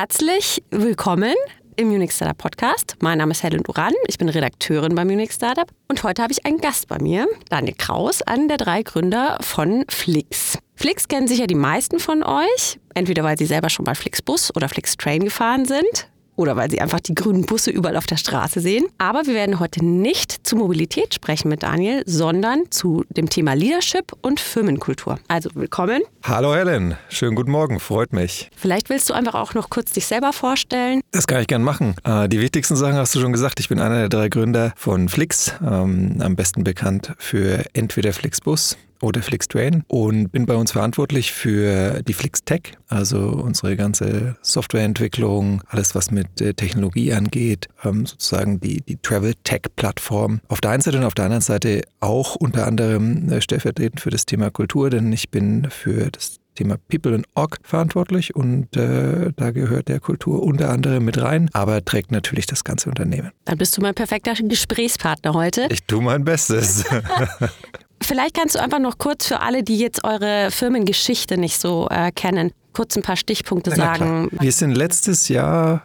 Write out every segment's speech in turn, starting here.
Herzlich willkommen im Munich Startup Podcast. Mein Name ist Helen Duran, ich bin Redakteurin beim Munich Startup und heute habe ich einen Gast bei mir, Daniel Kraus, einen der drei Gründer von Flix. Flix kennen sicher die meisten von euch, entweder weil sie selber schon mal Flixbus oder Flixtrain gefahren sind oder weil sie einfach die grünen Busse überall auf der Straße sehen. Aber wir werden heute nicht zu Mobilität sprechen mit Daniel, sondern zu dem Thema Leadership und Firmenkultur. Also willkommen. Hallo Helen, schönen guten Morgen, freut mich. Vielleicht willst du einfach auch noch kurz dich selber vorstellen. Das kann ich gern machen. Äh, die wichtigsten Sachen hast du schon gesagt. Ich bin einer der drei Gründer von Flix, ähm, am besten bekannt für entweder Flixbus oder FlixTrain und bin bei uns verantwortlich für die FlixTech, also unsere ganze Softwareentwicklung, alles was mit äh, Technologie angeht, ähm, sozusagen die, die Travel Tech Plattform. Auf der einen Seite und auf der anderen Seite auch unter anderem äh, stellvertretend für das Thema Kultur, denn ich bin für das Thema People and Org verantwortlich und äh, da gehört der Kultur unter anderem mit rein, aber trägt natürlich das ganze Unternehmen. Dann bist du mein perfekter Gesprächspartner heute. Ich tue mein Bestes. Vielleicht kannst du einfach noch kurz für alle, die jetzt eure Firmengeschichte nicht so äh, kennen, kurz ein paar Stichpunkte sagen. Wir sind letztes Jahr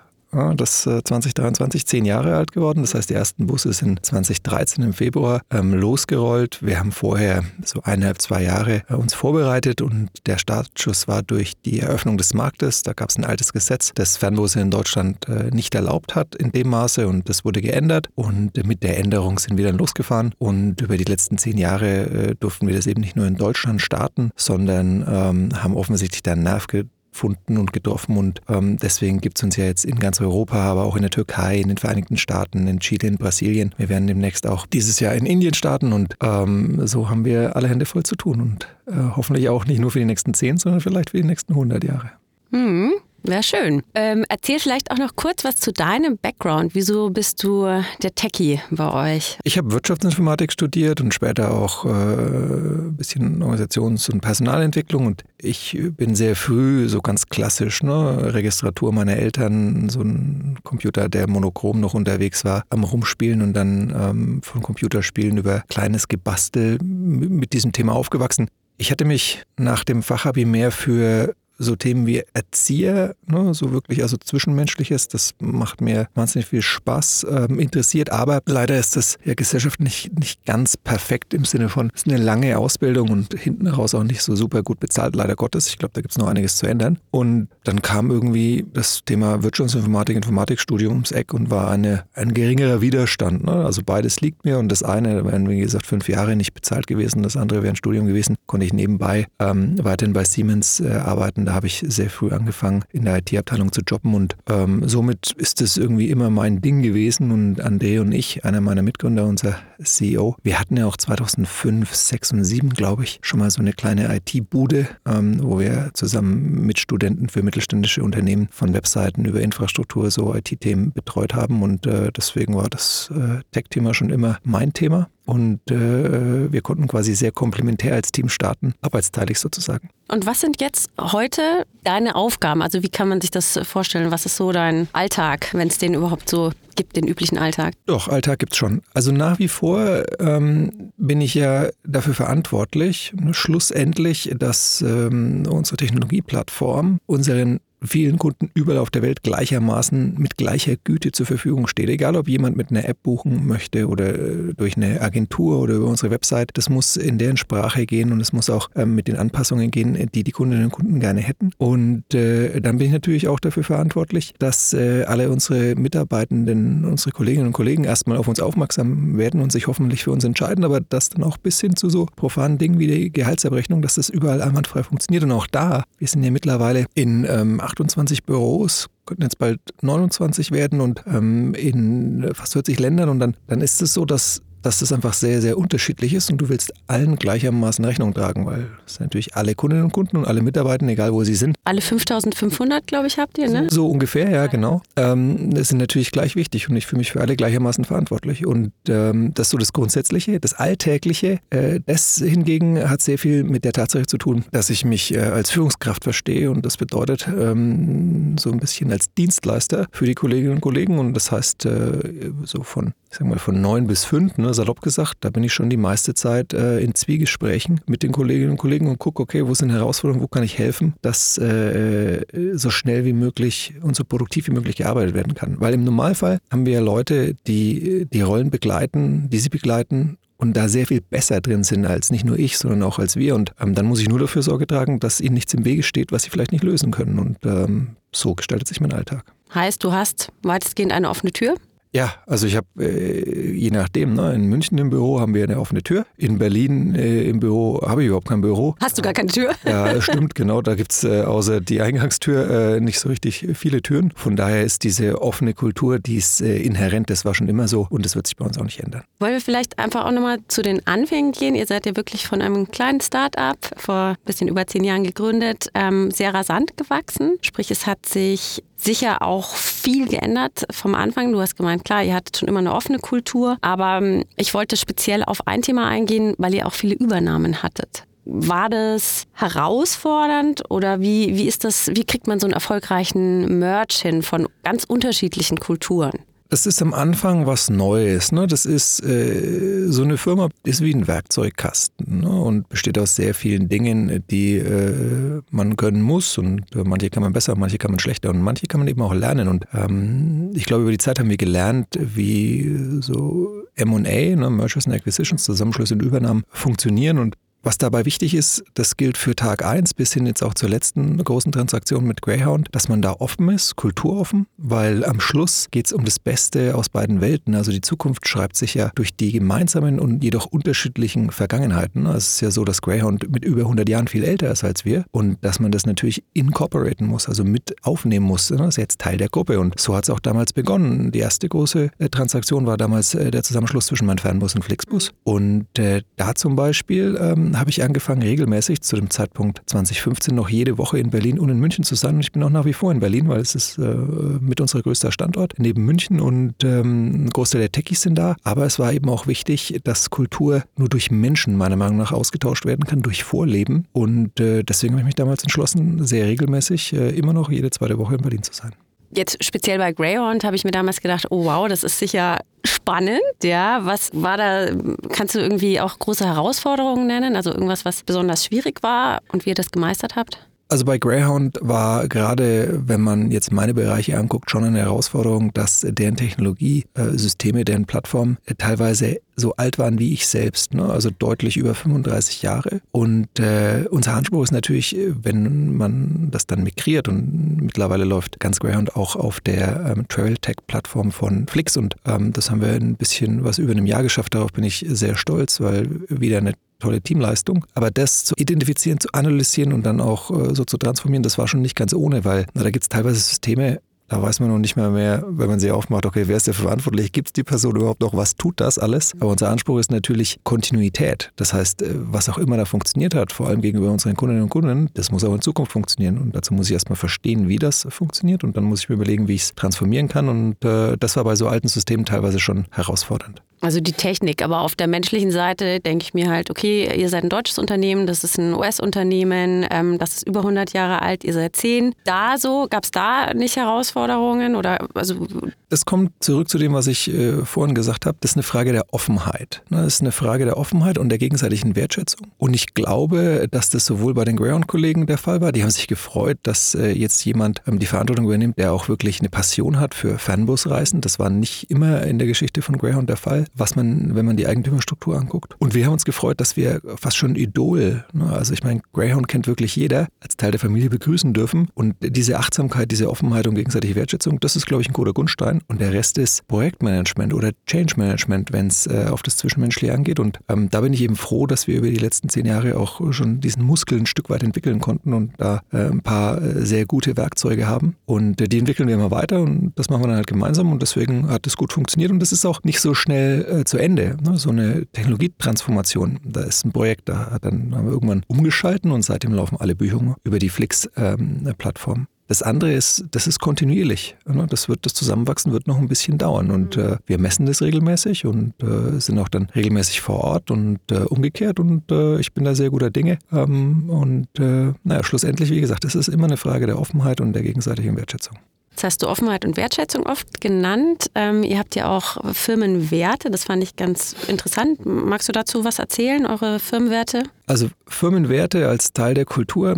das 2023 äh, zehn Jahre alt geworden. Das heißt, die ersten Busse sind 2013 im Februar ähm, losgerollt. Wir haben vorher so eineinhalb, zwei Jahre äh, uns vorbereitet und der Startschuss war durch die Eröffnung des Marktes. Da gab es ein altes Gesetz, das Fernbusse in Deutschland äh, nicht erlaubt hat in dem Maße und das wurde geändert. Und mit der Änderung sind wir dann losgefahren und über die letzten zehn Jahre durften wir das eben nicht nur in Deutschland starten, sondern ähm, haben offensichtlich den Nerv gefunden und getroffen. Und ähm, deswegen gibt es uns ja jetzt in ganz Europa, aber auch in der Türkei, in den Vereinigten Staaten, in Chile, in Brasilien. Wir werden demnächst auch dieses Jahr in Indien starten und ähm, so haben wir alle Hände voll zu tun und äh, hoffentlich auch nicht nur für die nächsten zehn, sondern vielleicht für die nächsten 100 Jahre. Mhm. Wäre schön. Ähm, erzähl vielleicht auch noch kurz was zu deinem Background. Wieso bist du der Techie bei euch? Ich habe Wirtschaftsinformatik studiert und später auch äh, ein bisschen Organisations- und Personalentwicklung. Und ich bin sehr früh so ganz klassisch, ne, Registratur meiner Eltern, so ein Computer, der monochrom noch unterwegs war, am Rumspielen und dann ähm, von Computerspielen über kleines Gebastel mit diesem Thema aufgewachsen. Ich hatte mich nach dem Fachabi mehr für so Themen wie Erzieher, ne, so wirklich also Zwischenmenschliches, das macht mir wahnsinnig viel Spaß, ähm, interessiert, aber leider ist das ja Gesellschaft nicht, nicht ganz perfekt im Sinne von, es ist eine lange Ausbildung und hinten raus auch nicht so super gut bezahlt, leider Gottes. Ich glaube, da gibt es noch einiges zu ändern. Und dann kam irgendwie das Thema Wirtschaftsinformatik, Informatikstudium ums Eck und war eine, ein geringerer Widerstand. Ne? Also beides liegt mir und das eine, wären wie gesagt fünf Jahre nicht bezahlt gewesen, das andere wäre ein Studium gewesen, konnte ich nebenbei ähm, weiterhin bei Siemens äh, arbeiten da habe ich sehr früh angefangen, in der IT-Abteilung zu jobben und ähm, somit ist es irgendwie immer mein Ding gewesen und André und ich, einer meiner Mitgründer, unser CEO, wir hatten ja auch 2005, 6 und 7, glaube ich, schon mal so eine kleine IT-Bude, ähm, wo wir zusammen mit Studenten für mittelständische Unternehmen von Webseiten über Infrastruktur so IT-Themen betreut haben und äh, deswegen war das äh, Tech-Thema schon immer mein Thema und äh, wir konnten quasi sehr komplementär als Team starten, arbeitsteilig sozusagen. Und was sind jetzt heute deine Aufgaben? Also wie kann man sich das vorstellen? Was ist so dein Alltag, wenn es den überhaupt so gibt, den üblichen Alltag? Doch, Alltag gibt es schon. Also nach wie vor ähm, bin ich ja dafür verantwortlich, schlussendlich, dass ähm, unsere Technologieplattform unseren vielen Kunden überall auf der Welt gleichermaßen mit gleicher Güte zur Verfügung steht. Egal, ob jemand mit einer App buchen möchte oder äh, durch eine Agentur oder über unsere Website, das muss in deren Sprache gehen und es muss auch ähm, mit den Anpassungen gehen, die die Kundinnen und Kunden gerne hätten. Und äh, dann bin ich natürlich auch dafür verantwortlich, dass äh, alle unsere Mitarbeitenden, unsere Kolleginnen und Kollegen erstmal auf uns aufmerksam werden und sich hoffentlich für uns entscheiden, aber das dann auch bis hin zu so profanen Dingen wie die Gehaltsabrechnung, dass das überall einwandfrei funktioniert. Und auch da, wir sind ja mittlerweile in ähm, 28 Büros, könnten jetzt bald 29 werden und ähm, in fast 40 Ländern. Und dann, dann ist es so, dass dass das einfach sehr, sehr unterschiedlich ist und du willst allen gleichermaßen Rechnung tragen, weil es natürlich alle Kundinnen und Kunden und alle Mitarbeiter, egal wo sie sind. Alle 5500, glaube ich, habt ihr, ne? So ungefähr, ja, genau. Ähm, das sind natürlich gleich wichtig und ich fühle mich für alle gleichermaßen verantwortlich. Und ähm, das ist so das Grundsätzliche, das Alltägliche. Äh, das hingegen hat sehr viel mit der Tatsache zu tun, dass ich mich äh, als Führungskraft verstehe und das bedeutet ähm, so ein bisschen als Dienstleister für die Kolleginnen und Kollegen und das heißt äh, so von ich sag mal, von neun bis fünf, ne, salopp gesagt, da bin ich schon die meiste Zeit äh, in Zwiegesprächen mit den Kolleginnen und Kollegen und gucke, okay, wo sind Herausforderungen, wo kann ich helfen, dass äh, so schnell wie möglich und so produktiv wie möglich gearbeitet werden kann. Weil im Normalfall haben wir ja Leute, die die Rollen begleiten, die sie begleiten und da sehr viel besser drin sind als nicht nur ich, sondern auch als wir. Und ähm, dann muss ich nur dafür Sorge tragen, dass ihnen nichts im Wege steht, was sie vielleicht nicht lösen können. Und ähm, so gestaltet sich mein Alltag. Heißt, du hast weitestgehend eine offene Tür? Ja, also ich habe, äh, je nachdem, ne, in München im Büro haben wir eine offene Tür. In Berlin äh, im Büro habe ich überhaupt kein Büro. Hast du gar keine Tür? Ja, stimmt, genau. Da gibt es äh, außer die Eingangstür äh, nicht so richtig viele Türen. Von daher ist diese offene Kultur, die ist äh, inhärent, das war schon immer so und das wird sich bei uns auch nicht ändern. Wollen wir vielleicht einfach auch nochmal zu den Anfängen gehen? Ihr seid ja wirklich von einem kleinen Start-up vor ein bisschen über zehn Jahren gegründet, ähm, sehr rasant gewachsen. Sprich, es hat sich sicher auch viel geändert vom Anfang. Du hast gemeint, klar, ihr hattet schon immer eine offene Kultur, aber ähm, ich wollte speziell auf ein Thema eingehen, weil ihr auch viele Übernahmen hattet. War das herausfordernd oder wie, wie ist das, wie kriegt man so einen erfolgreichen Merch hin von ganz unterschiedlichen Kulturen? Das ist am Anfang was Neues. Ne? Das ist äh, so eine Firma ist wie ein Werkzeugkasten ne? und besteht aus sehr vielen Dingen, die äh, man können muss und äh, manche kann man besser, manche kann man schlechter und manche kann man eben auch lernen. Und ähm, ich glaube, über die Zeit haben wir gelernt, wie so M&A, ne? Mergers and Acquisitions, Zusammenschlüsse und Übernahmen funktionieren und was dabei wichtig ist, das gilt für Tag 1 bis hin jetzt auch zur letzten großen Transaktion mit Greyhound, dass man da offen ist, kulturoffen, weil am Schluss geht es um das Beste aus beiden Welten. Also die Zukunft schreibt sich ja durch die gemeinsamen und jedoch unterschiedlichen Vergangenheiten. Also es ist ja so, dass Greyhound mit über 100 Jahren viel älter ist als wir und dass man das natürlich incorporaten muss, also mit aufnehmen muss. Das ist jetzt Teil der Gruppe und so hat es auch damals begonnen. Die erste große äh, Transaktion war damals äh, der Zusammenschluss zwischen mein Fernbus und Flixbus und äh, da zum Beispiel ähm, habe ich angefangen, regelmäßig zu dem Zeitpunkt 2015 noch jede Woche in Berlin und in München zu sein. Und ich bin auch nach wie vor in Berlin, weil es ist äh, mit unserer größter Standort neben München und ähm, ein Großteil der Techies sind da. Aber es war eben auch wichtig, dass Kultur nur durch Menschen meiner Meinung nach ausgetauscht werden kann, durch Vorleben. Und äh, deswegen habe ich mich damals entschlossen, sehr regelmäßig äh, immer noch jede zweite Woche in Berlin zu sein. Jetzt speziell bei Greyhound habe ich mir damals gedacht, oh wow, das ist sicher spannend. Ja, was war da, kannst du irgendwie auch große Herausforderungen nennen? Also irgendwas, was besonders schwierig war und wie ihr das gemeistert habt? Also bei Greyhound war gerade, wenn man jetzt meine Bereiche anguckt, schon eine Herausforderung, dass deren Technologiesysteme, deren Plattformen teilweise so alt waren wie ich selbst, ne? also deutlich über 35 Jahre. Und äh, unser Anspruch ist natürlich, wenn man das dann migriert und mittlerweile läuft ganz Greyhound auch auf der ähm, Travel Tech Plattform von Flix und ähm, das haben wir ein bisschen was über einem Jahr geschafft. Darauf bin ich sehr stolz, weil wieder eine tolle Teamleistung. Aber das zu identifizieren, zu analysieren und dann auch äh, so zu transformieren, das war schon nicht ganz ohne, weil na, da gibt es teilweise Systeme, da weiß man noch nicht mehr mehr, wenn man sie aufmacht, okay, wer ist dafür verantwortlich? Gibt es die Person überhaupt noch? Was tut das alles? Aber unser Anspruch ist natürlich Kontinuität. Das heißt, äh, was auch immer da funktioniert hat, vor allem gegenüber unseren Kundinnen und Kunden, das muss auch in Zukunft funktionieren. Und dazu muss ich erstmal verstehen, wie das funktioniert. Und dann muss ich mir überlegen, wie ich es transformieren kann. Und äh, das war bei so alten Systemen teilweise schon herausfordernd. Also die Technik, aber auf der menschlichen Seite denke ich mir halt, okay, ihr seid ein deutsches Unternehmen, das ist ein US-Unternehmen, ähm, das ist über 100 Jahre alt, ihr seid 10. Da so, gab es da nicht Herausforderungen oder also das kommt zurück zu dem, was ich äh, vorhin gesagt habe. Das ist eine Frage der Offenheit. Ne? Das ist eine Frage der Offenheit und der gegenseitigen Wertschätzung. Und ich glaube, dass das sowohl bei den Greyhound-Kollegen der Fall war. Die haben sich gefreut, dass äh, jetzt jemand ähm, die Verantwortung übernimmt, der auch wirklich eine Passion hat für Fernbusreisen. Das war nicht immer in der Geschichte von Greyhound der Fall was man, wenn man die Eigentümerstruktur anguckt. Und wir haben uns gefreut, dass wir fast schon Idol, ne? also ich meine, Greyhound kennt wirklich jeder, als Teil der Familie begrüßen dürfen. Und diese Achtsamkeit, diese Offenheit und gegenseitige Wertschätzung, das ist, glaube ich, ein guter Grundstein. Und der Rest ist Projektmanagement oder Change Management, wenn es äh, auf das Zwischenmenschliche angeht. Und ähm, da bin ich eben froh, dass wir über die letzten zehn Jahre auch schon diesen Muskel ein Stück weit entwickeln konnten und da äh, ein paar äh, sehr gute Werkzeuge haben. Und äh, die entwickeln wir immer weiter und das machen wir dann halt gemeinsam. Und deswegen hat es gut funktioniert. Und das ist auch nicht so schnell äh, zu Ende. Ne? So eine Technologietransformation, da ist ein Projekt, da dann haben wir irgendwann umgeschalten und seitdem laufen alle Büchungen über die Flix-Plattform. Ähm, das andere ist, das ist kontinuierlich. Ne? Das wird, das Zusammenwachsen wird noch ein bisschen dauern und mhm. äh, wir messen das regelmäßig und äh, sind auch dann regelmäßig vor Ort und äh, umgekehrt und äh, ich bin da sehr guter Dinge. Ähm, und äh, naja, schlussendlich, wie gesagt, es ist immer eine Frage der Offenheit und der gegenseitigen Wertschätzung. Jetzt hast du Offenheit und Wertschätzung oft genannt. Ähm, ihr habt ja auch Firmenwerte, das fand ich ganz interessant. Magst du dazu was erzählen, eure Firmenwerte? Also Firmenwerte als Teil der Kultur, äh,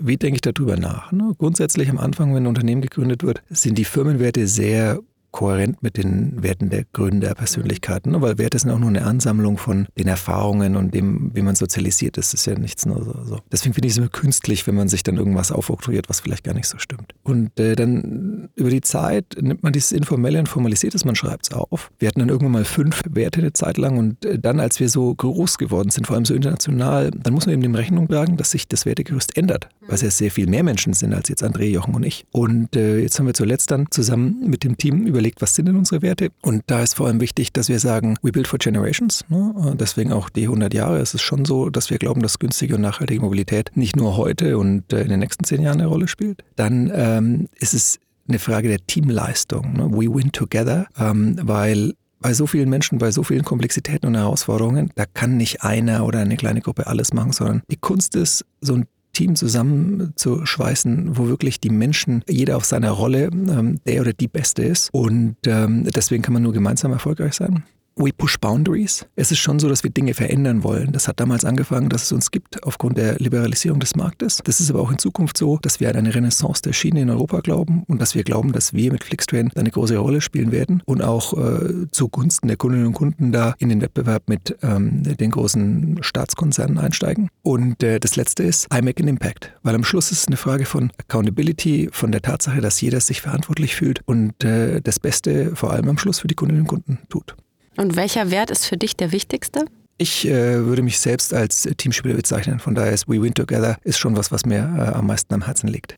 wie denke ich darüber nach? Ne? Grundsätzlich am Anfang, wenn ein Unternehmen gegründet wird, sind die Firmenwerte sehr kohärent mit den Werten der Gründerpersönlichkeiten, ne? weil Werte sind auch nur eine Ansammlung von den Erfahrungen und dem, wie man sozialisiert ist. Das ist ja nichts nur so. so. Deswegen finde ich es immer künstlich, wenn man sich dann irgendwas aufoktroyiert, was vielleicht gar nicht so stimmt. Und äh, dann über die Zeit nimmt man dieses Informelle und formalisiert es, man schreibt es auf. Wir hatten dann irgendwann mal fünf Werte eine Zeit lang und äh, dann, als wir so groß geworden sind, vor allem so international, dann muss man eben dem Rechnung tragen, dass sich das Wertegerüst ändert, weil es ja sehr viel mehr Menschen sind als jetzt André, Jochen und ich. Und äh, jetzt haben wir zuletzt dann zusammen mit dem Team über überlegt, was sind denn unsere Werte? Und da ist vor allem wichtig, dass wir sagen, we build for generations. Ne? Deswegen auch die 100 Jahre. Es ist schon so, dass wir glauben, dass günstige und nachhaltige Mobilität nicht nur heute und äh, in den nächsten zehn Jahren eine Rolle spielt. Dann ähm, ist es eine Frage der Teamleistung. Ne? We win together, ähm, weil bei so vielen Menschen, bei so vielen Komplexitäten und Herausforderungen, da kann nicht einer oder eine kleine Gruppe alles machen, sondern die Kunst ist, so ein Team zusammenzuschweißen, wo wirklich die Menschen, jeder auf seiner Rolle, ähm, der oder die Beste ist. Und ähm, deswegen kann man nur gemeinsam erfolgreich sein we push boundaries. Es ist schon so, dass wir Dinge verändern wollen. Das hat damals angefangen, dass es uns gibt aufgrund der Liberalisierung des Marktes. Das ist aber auch in Zukunft so, dass wir an eine Renaissance der Schiene in Europa glauben und dass wir glauben, dass wir mit Flixtrain eine große Rolle spielen werden und auch äh, zugunsten der Kundinnen und Kunden da in den Wettbewerb mit ähm, den großen Staatskonzernen einsteigen. Und äh, das Letzte ist, I make an impact. Weil am Schluss ist es eine Frage von Accountability, von der Tatsache, dass jeder sich verantwortlich fühlt und äh, das Beste vor allem am Schluss für die Kundinnen und Kunden tut. Und welcher Wert ist für dich der wichtigste? Ich äh, würde mich selbst als Teamspieler bezeichnen. Von daher ist We Win Together ist schon was, was mir äh, am meisten am Herzen liegt.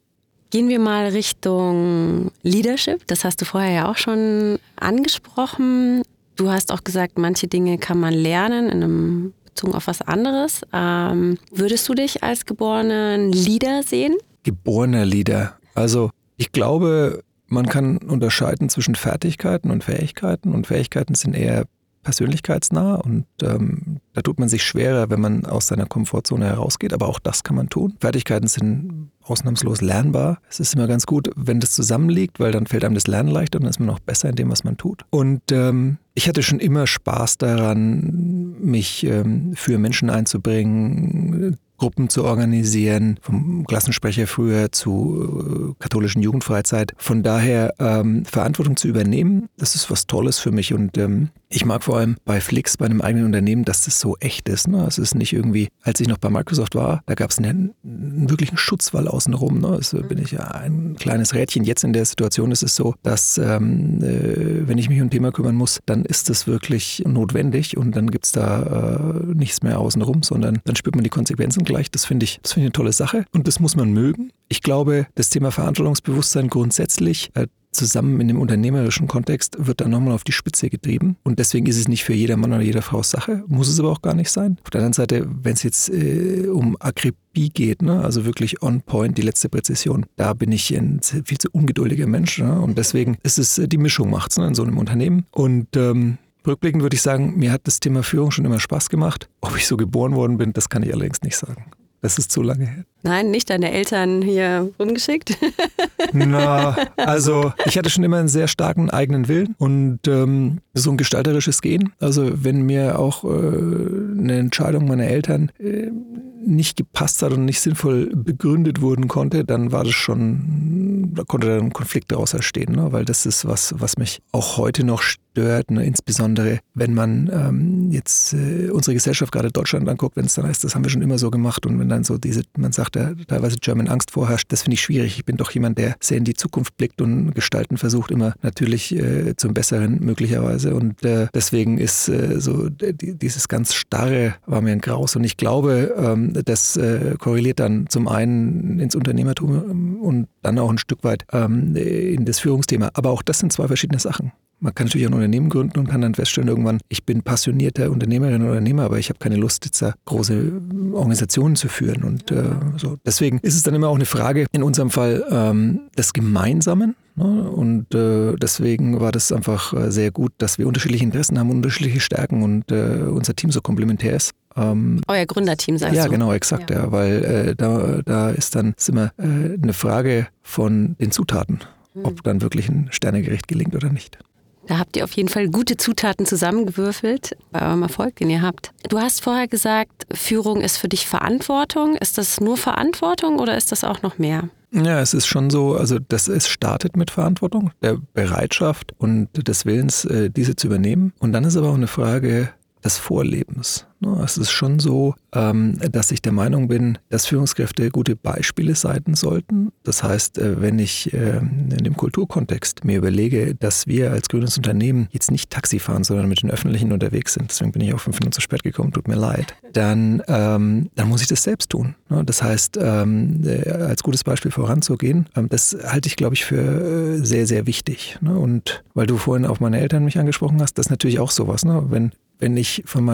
Gehen wir mal Richtung Leadership. Das hast du vorher ja auch schon angesprochen. Du hast auch gesagt, manche Dinge kann man lernen in einem Bezug auf was anderes. Ähm, würdest du dich als geborenen Leader sehen? Geborener Leader. Also ich glaube, man kann unterscheiden zwischen Fertigkeiten und Fähigkeiten und Fähigkeiten sind eher persönlichkeitsnah und ähm, da tut man sich schwerer, wenn man aus seiner Komfortzone herausgeht, aber auch das kann man tun. Fertigkeiten sind ausnahmslos lernbar. Es ist immer ganz gut, wenn das zusammenliegt, weil dann fällt einem das Lernen leichter und dann ist man auch besser in dem, was man tut. Und ähm, ich hatte schon immer Spaß daran, mich ähm, für Menschen einzubringen, Gruppen zu organisieren, vom Klassensprecher früher zu äh, katholischen Jugendfreizeit. Von daher ähm, Verantwortung zu übernehmen, das ist was Tolles für mich und ähm, ich mag vor allem bei Flix, bei einem eigenen Unternehmen, dass das so echt ist. Ne? Es ist nicht irgendwie, als ich noch bei Microsoft war, da gab es einen, einen, wirklichen Schutzwall außenrum. Ne? Das bin ich ein kleines Rädchen. Jetzt in der Situation ist es so, dass ähm, äh, wenn ich mich um ein Thema kümmern muss, dann ist es wirklich notwendig und dann gibt es da äh, nichts mehr außenrum, sondern dann spürt man die Konsequenzen gleich. Das finde ich, das finde ich eine tolle Sache und das muss man mögen. Ich glaube, das Thema Verantwortungsbewusstsein grundsätzlich, äh, zusammen in dem unternehmerischen Kontext wird dann nochmal auf die Spitze getrieben. Und deswegen ist es nicht für jeder Mann oder jeder Frau Sache, muss es aber auch gar nicht sein. Auf der anderen Seite, wenn es jetzt äh, um Akribie geht, ne, also wirklich on point, die letzte Präzision, da bin ich ein viel zu ungeduldiger Mensch. Ne, und deswegen ist es, äh, die Mischung macht es ne, in so einem Unternehmen. Und ähm, Rückblickend würde ich sagen, mir hat das Thema Führung schon immer Spaß gemacht. Ob ich so geboren worden bin, das kann ich allerdings nicht sagen. Das ist zu lange her. Nein, nicht deine Eltern hier rumgeschickt? Na, also ich hatte schon immer einen sehr starken eigenen Willen und ähm, so ein gestalterisches Gehen. Also wenn mir auch äh, eine Entscheidung meiner Eltern äh, nicht gepasst hat und nicht sinnvoll begründet wurden konnte, dann war das schon, da konnte da ein Konflikt daraus entstehen, ne? weil das ist was, was mich auch heute noch stört, ne? insbesondere wenn man ähm, jetzt äh, unsere Gesellschaft, gerade Deutschland anguckt, wenn es dann heißt, das haben wir schon immer so gemacht und wenn dann so diese, man sagt, da teilweise German Angst vorherrscht, das finde ich schwierig. Ich bin doch jemand, der sehr in die Zukunft blickt und gestalten versucht, immer natürlich äh, zum Besseren möglicherweise und äh, deswegen ist äh, so die, dieses ganz starre war mir ein Graus und ich glaube, ähm, das äh, korreliert dann zum einen ins Unternehmertum und dann auch ein Stück weit ähm, in das Führungsthema. Aber auch das sind zwei verschiedene Sachen. Man kann natürlich ein Unternehmen gründen und kann dann feststellen irgendwann, ich bin passionierter Unternehmerin oder Unternehmer, aber ich habe keine Lust, jetzt da große Organisationen zu führen. Und äh, so. Deswegen ist es dann immer auch eine Frage, in unserem Fall ähm, des Gemeinsamen. Ne? Und äh, deswegen war das einfach äh, sehr gut, dass wir unterschiedliche Interessen haben, unterschiedliche Stärken und äh, unser Team so komplementär ist. Ähm, Euer Gründerteam, sagst ja, du? Ja, genau, exakt, ja, ja weil äh, da, da ist dann ist immer äh, eine Frage von den Zutaten. ob dann wirklich ein Sternegericht gelingt oder nicht. Da habt ihr auf jeden Fall gute Zutaten zusammengewürfelt bei eurem Erfolg, den ihr habt. Du hast vorher gesagt, Führung ist für dich Verantwortung. Ist das nur Verantwortung oder ist das auch noch mehr? Ja, es ist schon so, also das es startet mit Verantwortung, der Bereitschaft und des Willens, äh, diese zu übernehmen. Und dann ist aber auch eine Frage des Vorlebens. Ne, es ist schon so, ähm, dass ich der Meinung bin, dass Führungskräfte gute Beispiele sein sollten. Das heißt, äh, wenn ich ähm, in dem Kulturkontext mir überlege, dass wir als grünes Unternehmen jetzt nicht Taxi fahren, sondern mit den Öffentlichen unterwegs sind, deswegen bin ich auch fünf Minuten zu spät gekommen, tut mir leid, dann, ähm, dann muss ich das selbst tun. Ne, das heißt, äh, als gutes Beispiel voranzugehen, das halte ich, glaube ich, für äh, sehr, sehr wichtig. Ne, und weil du vorhin auf meine Eltern mich angesprochen hast, das ist natürlich auch sowas. Wenn wenn ich von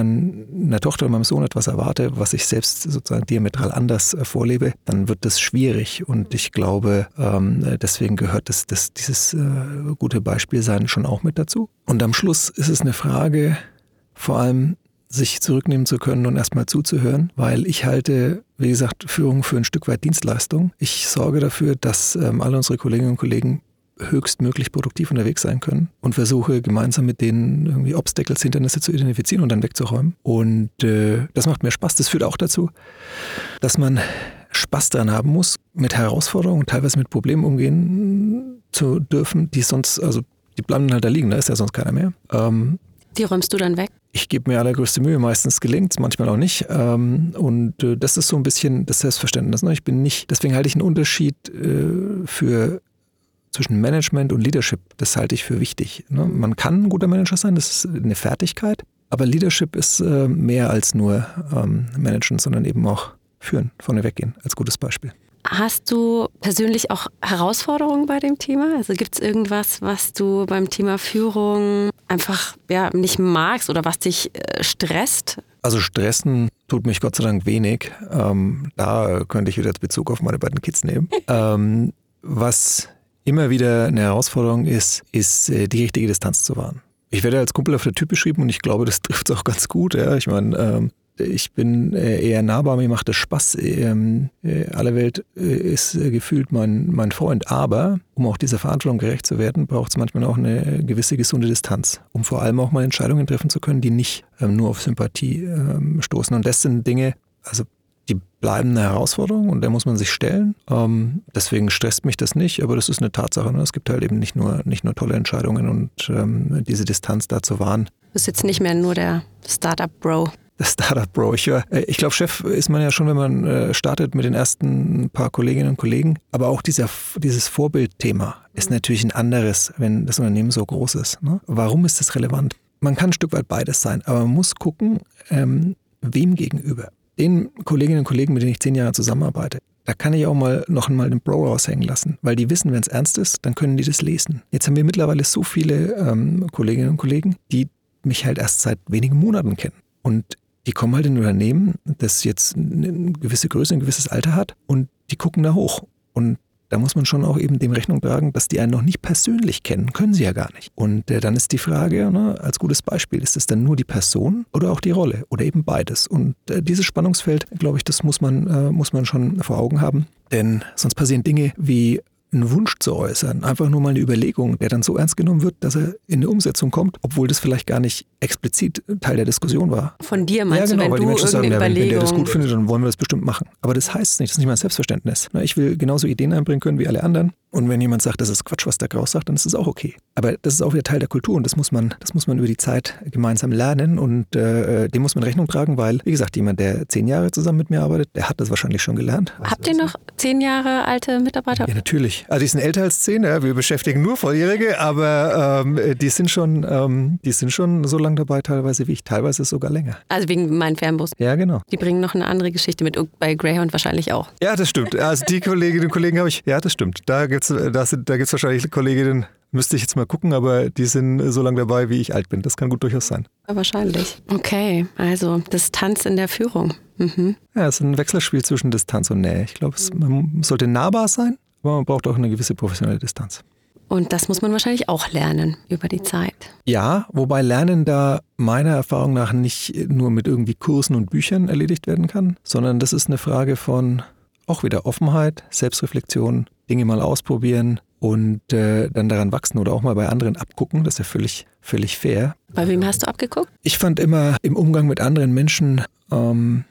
meiner Tochter und meinem Sohn etwas erwarte, was ich selbst sozusagen diametral anders äh, vorlebe, dann wird das schwierig. Und ich glaube, ähm, deswegen gehört das, das, dieses äh, gute Beispielsein schon auch mit dazu. Und am Schluss ist es eine Frage, vor allem sich zurücknehmen zu können und erstmal zuzuhören, weil ich halte, wie gesagt, Führung für ein Stück weit Dienstleistung. Ich sorge dafür, dass ähm, alle unsere Kolleginnen und Kollegen höchstmöglich produktiv unterwegs sein können und versuche gemeinsam mit denen irgendwie Obstacles, Hindernisse zu identifizieren und dann wegzuräumen. Und äh, das macht mir Spaß. Das führt auch dazu, dass man Spaß daran haben muss, mit Herausforderungen und teilweise mit Problemen umgehen zu dürfen, die sonst, also die bleiben halt da liegen, da ist ja sonst keiner mehr. Ähm, die räumst du dann weg? Ich gebe mir allergrößte Mühe, meistens gelingt es, manchmal auch nicht. Ähm, und äh, das ist so ein bisschen das Selbstverständnis. Ne? Ich bin nicht, deswegen halte ich einen Unterschied äh, für zwischen Management und Leadership, das halte ich für wichtig. Ne? Man kann ein guter Manager sein, das ist eine Fertigkeit, aber Leadership ist äh, mehr als nur ähm, managen, sondern eben auch führen, vorne weggehen, als gutes Beispiel. Hast du persönlich auch Herausforderungen bei dem Thema? Also gibt es irgendwas, was du beim Thema Führung einfach ja, nicht magst oder was dich äh, stresst? Also stressen tut mich Gott sei Dank wenig. Ähm, da könnte ich wieder Bezug auf meine beiden Kids nehmen. ähm, was immer wieder eine Herausforderung ist, ist äh, die richtige Distanz zu wahren. Ich werde als Kumpel auf der Typ beschrieben und ich glaube, das trifft es auch ganz gut. Ja. Ich meine, ähm, ich bin äh, eher nahbar, mir macht das Spaß. Ähm, äh, alle Welt ist gefühlt mein, mein Freund. Aber um auch dieser Verantwortung gerecht zu werden, braucht es manchmal auch eine gewisse gesunde Distanz, um vor allem auch mal Entscheidungen treffen zu können, die nicht ähm, nur auf Sympathie ähm, stoßen. Und das sind Dinge, also die bleiben eine Herausforderung und der muss man sich stellen. Ähm, deswegen stresst mich das nicht, aber das ist eine Tatsache. Ne? Es gibt halt eben nicht nur, nicht nur tolle Entscheidungen und ähm, diese Distanz da zu wahren. Du bist jetzt nicht mehr nur der Startup-Bro. Der Startup-Bro. Ich, äh, ich glaube, Chef ist man ja schon, wenn man äh, startet mit den ersten paar Kolleginnen und Kollegen. Aber auch dieser, dieses Vorbildthema ist natürlich ein anderes, wenn das Unternehmen so groß ist. Ne? Warum ist das relevant? Man kann ein Stück weit beides sein, aber man muss gucken, ähm, wem gegenüber den Kolleginnen und Kollegen, mit denen ich zehn Jahre zusammenarbeite, da kann ich auch mal noch einmal den Bro raushängen lassen, weil die wissen, wenn es ernst ist, dann können die das lesen. Jetzt haben wir mittlerweile so viele ähm, Kolleginnen und Kollegen, die mich halt erst seit wenigen Monaten kennen. Und die kommen halt in ein Unternehmen, das jetzt eine gewisse Größe, ein gewisses Alter hat und die gucken da hoch. Und da muss man schon auch eben dem Rechnung tragen, dass die einen noch nicht persönlich kennen, können sie ja gar nicht. Und äh, dann ist die Frage, ne, als gutes Beispiel, ist es dann nur die Person oder auch die Rolle oder eben beides? Und äh, dieses Spannungsfeld, glaube ich, das muss man, äh, muss man schon vor Augen haben. Denn sonst passieren Dinge wie einen Wunsch zu äußern, einfach nur mal eine Überlegung, der dann so ernst genommen wird, dass er in eine Umsetzung kommt, obwohl das vielleicht gar nicht explizit Teil der Diskussion war. Von dir meinst ja, genau, du, wenn weil du die Menschen sagen, ja, wenn, wenn der das gut findet, dann wollen wir das bestimmt machen. Aber das heißt nicht, das ist nicht mein Selbstverständnis. Ich will genauso Ideen einbringen können wie alle anderen. Und wenn jemand sagt, das ist Quatsch, was der Kraus sagt, dann ist das auch okay. Aber das ist auch wieder Teil der Kultur und das muss man, das muss man über die Zeit gemeinsam lernen und äh, dem muss man Rechnung tragen, weil, wie gesagt, jemand, der zehn Jahre zusammen mit mir arbeitet, der hat das wahrscheinlich schon gelernt. Habt ihr noch zehn Jahre alte Mitarbeiter? Ja, natürlich. Also die sind älter als zehn, ja. wir beschäftigen nur Volljährige, aber ähm, die sind schon, ähm, die sind schon so lange dabei teilweise wie ich, teilweise sogar länger. Also wegen meinem Fernbus. Ja, genau. Die bringen noch eine andere Geschichte mit, bei Greyhound wahrscheinlich auch. Ja, das stimmt. Also die Kolleginnen und Kollegen habe ich, ja, das stimmt. Da gibt es da sind, da gibt's wahrscheinlich Kolleginnen, müsste ich jetzt mal gucken, aber die sind so lange dabei, wie ich alt bin. Das kann gut durchaus sein. Ja, wahrscheinlich. Okay, also Distanz in der Führung. Mhm. Ja, es ist ein Wechselspiel zwischen Distanz und Nähe. Ich glaube, es- man sollte nahbar sein, aber man braucht auch eine gewisse professionelle Distanz. Und das muss man wahrscheinlich auch lernen über die Zeit. Ja, wobei Lernen da meiner Erfahrung nach nicht nur mit irgendwie Kursen und Büchern erledigt werden kann, sondern das ist eine Frage von auch wieder Offenheit, Selbstreflexion, Dinge mal ausprobieren und äh, dann daran wachsen oder auch mal bei anderen abgucken. Das ist ja völlig, völlig fair. Bei wem hast du abgeguckt? Ich fand immer im Umgang mit anderen Menschen ähm,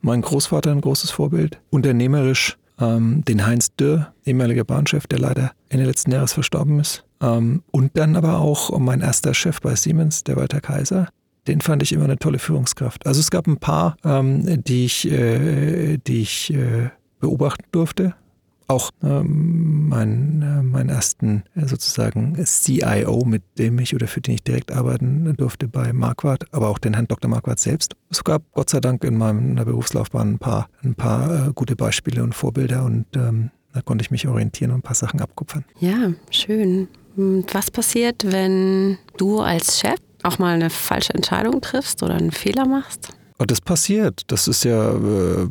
mein Großvater ein großes Vorbild. Unternehmerisch ähm, den Heinz Dürr, ehemaliger Bahnchef, der leider Ende letzten Jahres verstorben ist. Ähm, und dann aber auch mein erster Chef bei Siemens, der Walter Kaiser. Den fand ich immer eine tolle Führungskraft. Also es gab ein paar, ähm, die ich, äh, die ich äh, beobachten durfte auch ähm, meinen, äh, meinen ersten äh, sozusagen CIO, mit dem ich oder für den ich direkt arbeiten durfte bei Marquardt, aber auch den Herrn Dr. Marquardt selbst. Es gab Gott sei Dank in meiner Berufslaufbahn ein paar, ein paar äh, gute Beispiele und Vorbilder und ähm, da konnte ich mich orientieren und ein paar Sachen abkupfern. Ja, schön. Was passiert, wenn du als Chef auch mal eine falsche Entscheidung triffst oder einen Fehler machst? Und das passiert. Das ist ja äh,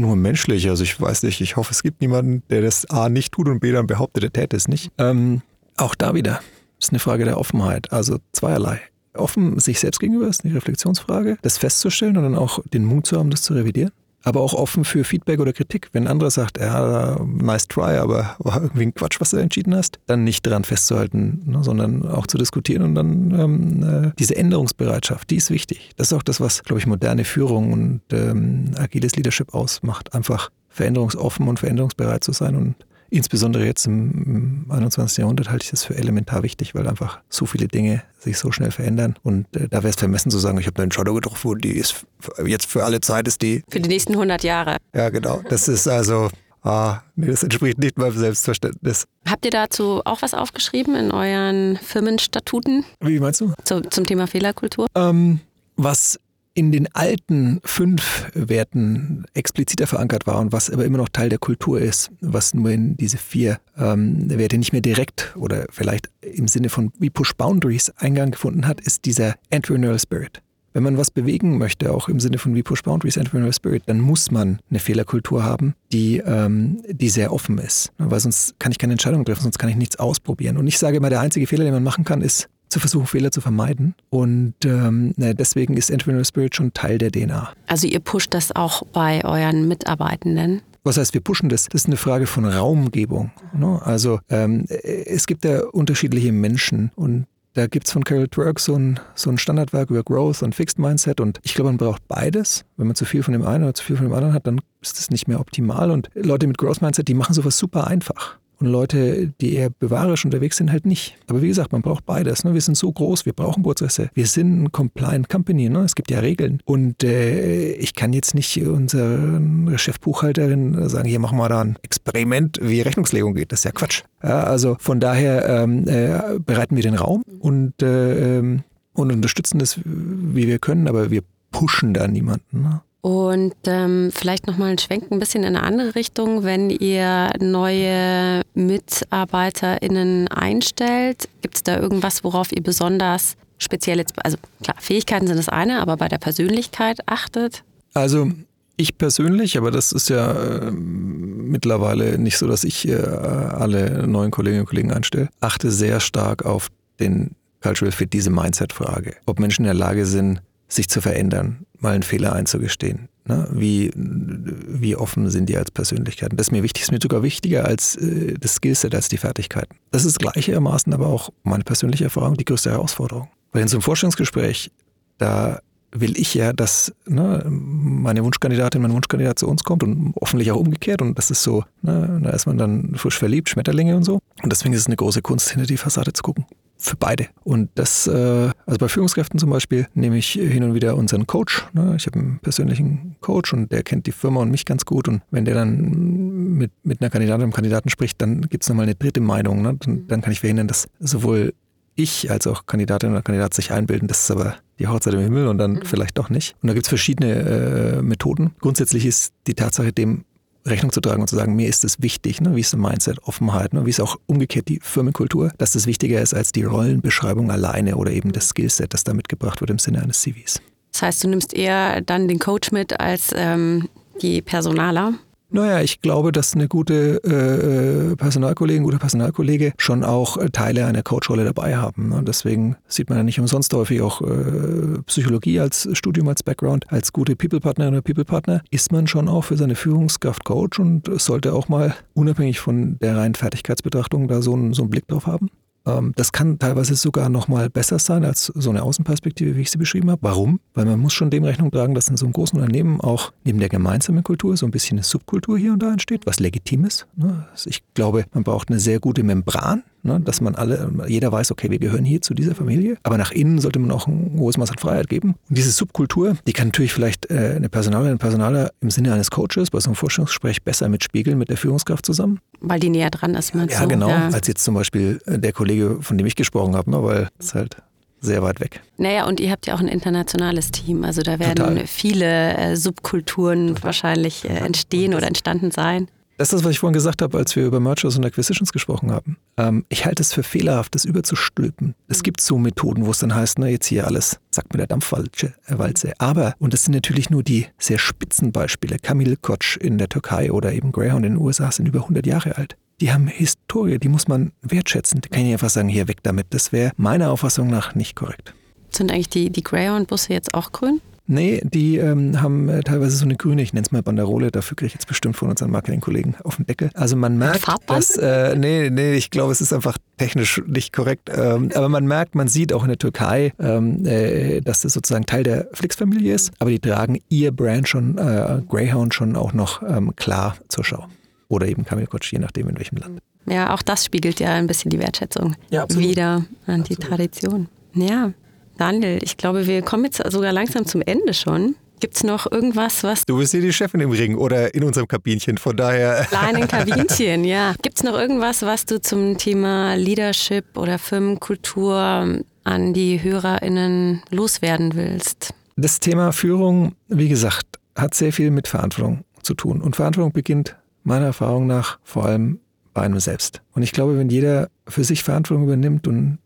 nur menschlich. Also ich weiß nicht, ich hoffe, es gibt niemanden, der das A nicht tut und B dann behauptet, er täte es nicht. Ähm, auch da wieder ist eine Frage der Offenheit. Also zweierlei. Offen sich selbst gegenüber ist eine Reflexionsfrage, das festzustellen und dann auch den Mut zu haben, das zu revidieren aber auch offen für Feedback oder Kritik. Wenn ein anderer sagt, ja, nice try, aber war irgendwie ein Quatsch, was du entschieden hast, dann nicht daran festzuhalten, ne, sondern auch zu diskutieren und dann ähm, äh, diese Änderungsbereitschaft, die ist wichtig. Das ist auch das, was, glaube ich, moderne Führung und ähm, agiles Leadership ausmacht. Einfach veränderungsoffen und veränderungsbereit zu sein und insbesondere jetzt im, 21. Jahrhundert halte ich das für elementar wichtig, weil einfach so viele Dinge sich so schnell verändern. Und äh, da wäre es vermessen zu sagen, ich habe eine Entscheidung getroffen und die ist jetzt für alle Zeit ist die. Für die nächsten 100 Jahre. Ja, genau. Das ist also, ah, nee, das entspricht nicht meinem Selbstverständnis. Habt ihr dazu auch was aufgeschrieben in euren Firmenstatuten? Wie meinst du? Zu, zum Thema Fehlerkultur? Ähm, was in den alten fünf Werten expliziter verankert war und was aber immer noch Teil der Kultur ist, was nur in diese vier ähm, Werte nicht mehr direkt oder vielleicht im Sinne von wie Push Boundaries Eingang gefunden hat, ist dieser Entrepreneurial Spirit. Wenn man was bewegen möchte, auch im Sinne von wie Push Boundaries, Entrepreneurial Spirit, dann muss man eine Fehlerkultur haben, die, ähm, die sehr offen ist. Weil sonst kann ich keine Entscheidung treffen, sonst kann ich nichts ausprobieren. Und ich sage immer, der einzige Fehler, den man machen kann, ist zu versuchen, Fehler zu vermeiden. Und ähm, deswegen ist Entrepreneurial Spirit schon Teil der DNA. Also ihr pusht das auch bei euren Mitarbeitenden? Was heißt, wir pushen das? Das ist eine Frage von Raumgebung. Ne? Also ähm, es gibt ja unterschiedliche Menschen und da gibt es von Carol Dweck so ein, so ein Standardwerk über Growth und Fixed Mindset und ich glaube, man braucht beides. Wenn man zu viel von dem einen oder zu viel von dem anderen hat, dann ist das nicht mehr optimal und Leute mit Growth Mindset, die machen sowas super einfach und Leute, die eher bewahrerisch unterwegs sind, halt nicht. Aber wie gesagt, man braucht beides. Ne? Wir sind so groß, wir brauchen Prozesse. Wir sind ein Compliant Company, ne? es gibt ja Regeln. Und äh, ich kann jetzt nicht unserer Chefbuchhalterin sagen, hier machen wir da ein Experiment, wie Rechnungslegung geht. Das ist ja Quatsch. Ja, also von daher ähm, äh, bereiten wir den Raum und, äh, ähm, und unterstützen das, wie wir können, aber wir pushen da niemanden. Ne? Und ähm, vielleicht nochmal ein Schwenk ein bisschen in eine andere Richtung, wenn ihr neue MitarbeiterInnen einstellt, gibt es da irgendwas, worauf ihr besonders speziell jetzt, also klar, Fähigkeiten sind das eine, aber bei der Persönlichkeit achtet? Also ich persönlich, aber das ist ja äh, mittlerweile nicht so, dass ich äh, alle neuen Kolleginnen und Kollegen einstelle, achte sehr stark auf den Cultural Fit, diese Mindset-Frage. Ob Menschen in der Lage sind, sich zu verändern, mal einen Fehler einzugestehen. Ne? Wie, wie offen sind die als Persönlichkeiten? Das ist mir wichtig, ist mir sogar wichtiger als äh, das Skillset, als die Fertigkeiten. Das ist gleichermaßen aber auch meine persönliche Erfahrung die größte Herausforderung. Weil in so einem Vorstellungsgespräch, da will ich ja, dass ne, meine Wunschkandidatin, mein Wunschkandidat zu uns kommt und hoffentlich auch umgekehrt. Und das ist so, ne, da ist man dann frisch verliebt, Schmetterlinge und so. Und deswegen ist es eine große Kunst, hinter die Fassade zu gucken für beide. Und das, äh, also bei Führungskräften zum Beispiel, nehme ich hin und wieder unseren Coach. Ne? Ich habe einen persönlichen Coach und der kennt die Firma und mich ganz gut. Und wenn der dann mit, mit einer Kandidatin einem Kandidaten spricht, dann gibt es nochmal eine dritte Meinung. Ne? Dann, dann kann ich verhindern, dass sowohl ich als auch Kandidatin oder Kandidat sich einbilden, das ist aber die Hochzeit im Himmel und dann mhm. vielleicht doch nicht. Und da gibt es verschiedene äh, Methoden. Grundsätzlich ist die Tatsache dem Rechnung zu tragen und zu sagen, mir ist es wichtig, ne? wie ist das Mindset, Offenheit, ne? wie ist auch umgekehrt die Firmenkultur, dass das wichtiger ist als die Rollenbeschreibung alleine oder eben das Skillset, das da mitgebracht wird im Sinne eines CVs. Das heißt, du nimmst eher dann den Coach mit als ähm, die Personaler? Naja, ich glaube, dass eine gute äh, Personalkollegin, ein guter Personalkollege schon auch äh, Teile einer Coachrolle dabei haben. Und deswegen sieht man ja nicht umsonst häufig auch äh, Psychologie als Studium, als Background, als gute People-Partnerin oder People-Partner, ist man schon auch für seine Führungskraft Coach und sollte auch mal unabhängig von der reinen Fertigkeitsbetrachtung da so einen, so einen Blick drauf haben. Ähm, das kann teilweise sogar noch mal besser sein als so eine Außenperspektive, wie ich sie beschrieben habe. Warum? Weil man muss schon dem Rechnung tragen, dass in so einem großen Unternehmen auch neben der gemeinsamen Kultur so ein bisschen eine Subkultur hier und da entsteht, was legitim ist. Ne? Also ich glaube, man braucht eine sehr gute Membran, ne? dass man alle, jeder weiß, okay, wir gehören hier zu dieser Familie. Aber nach innen sollte man auch ein hohes Maß an Freiheit geben. Und diese Subkultur, die kann natürlich vielleicht äh, eine Personalerin, ein Personaler im Sinne eines Coaches bei so einem Vorstellungsgespräch besser mitspiegeln mit der Führungskraft zusammen. Weil die näher dran ist, meinst ja, du? Genau, ja, genau. Als jetzt zum Beispiel äh, der Kollege, von dem ich gesprochen habe, ne? weil es halt sehr weit weg. Naja, und ihr habt ja auch ein internationales Team. Also da werden Total. viele äh, Subkulturen Total. wahrscheinlich äh, entstehen oder entstanden sein. Das ist das, was ich vorhin gesagt habe, als wir über Mergers und Acquisitions gesprochen haben. Ähm, ich halte es für fehlerhaft, das überzustülpen. Es gibt so Methoden, wo es dann heißt, na jetzt hier alles, sagt mir der Dampfwalze. Äh, Aber, und das sind natürlich nur die sehr spitzen Beispiele, Kamil Koç in der Türkei oder eben Greyhound in den USA sind über 100 Jahre alt. Die haben Historie, die muss man wertschätzen. Da kann ich einfach sagen, hier weg damit. Das wäre meiner Auffassung nach nicht korrekt. Sind eigentlich die, die Greyhound-Busse jetzt auch grün? Nee, die ähm, haben äh, teilweise so eine grüne, ich nenne es mal Banderole, dafür kriege ich jetzt bestimmt von unseren Marketingkollegen auf den Deckel. Also man merkt, dass, äh, nee, nee, ich glaube, es ist einfach technisch nicht korrekt, ähm, aber man merkt, man sieht auch in der Türkei, ähm, äh, dass das sozusagen Teil der Flix-Familie ist, aber die tragen ihr Brand schon, äh, Greyhound schon auch noch ähm, klar zur Schau. Oder eben Kamil Koç, je nachdem in welchem Land. Ja, auch das spiegelt ja ein bisschen die Wertschätzung ja, wieder an absolut. die Tradition. Ja, Daniel, ich glaube, wir kommen jetzt sogar langsam zum Ende schon. Gibt es noch irgendwas, was. Du bist hier die Chefin im Ring oder in unserem Kabinchen, von daher. Kleinen Kabinchen, ja. Gibt es noch irgendwas, was du zum Thema Leadership oder Firmenkultur an die HörerInnen loswerden willst? Das Thema Führung, wie gesagt, hat sehr viel mit Verantwortung zu tun. Und Verantwortung beginnt meiner Erfahrung nach vor allem bei einem selbst. Und ich glaube, wenn jeder für sich Verantwortung übernimmt und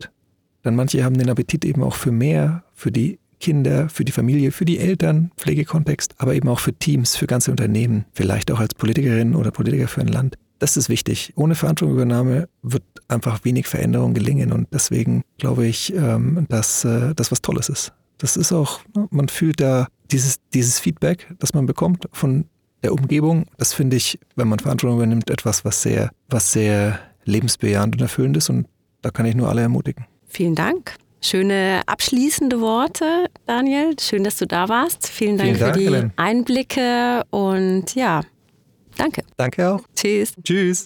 dann manche haben den Appetit eben auch für mehr, für die Kinder, für die Familie, für die Eltern, Pflegekontext, aber eben auch für Teams, für ganze Unternehmen, vielleicht auch als Politikerin oder Politiker für ein Land. Das ist wichtig. Ohne Verantwortungsübernahme wird einfach wenig Veränderung gelingen und deswegen glaube ich, ähm, dass äh, das was Tolles ist. Das ist auch, ne, man fühlt da dieses, dieses Feedback, das man bekommt von der Umgebung. Das finde ich, wenn man Verantwortung übernimmt, etwas, was sehr, was sehr lebensbejahend und erfüllend ist und da kann ich nur alle ermutigen. Vielen Dank. Schöne abschließende Worte, Daniel. Schön, dass du da warst. Vielen Dank, Vielen Dank für die Helen. Einblicke und ja, danke. Danke auch. Tschüss. Tschüss.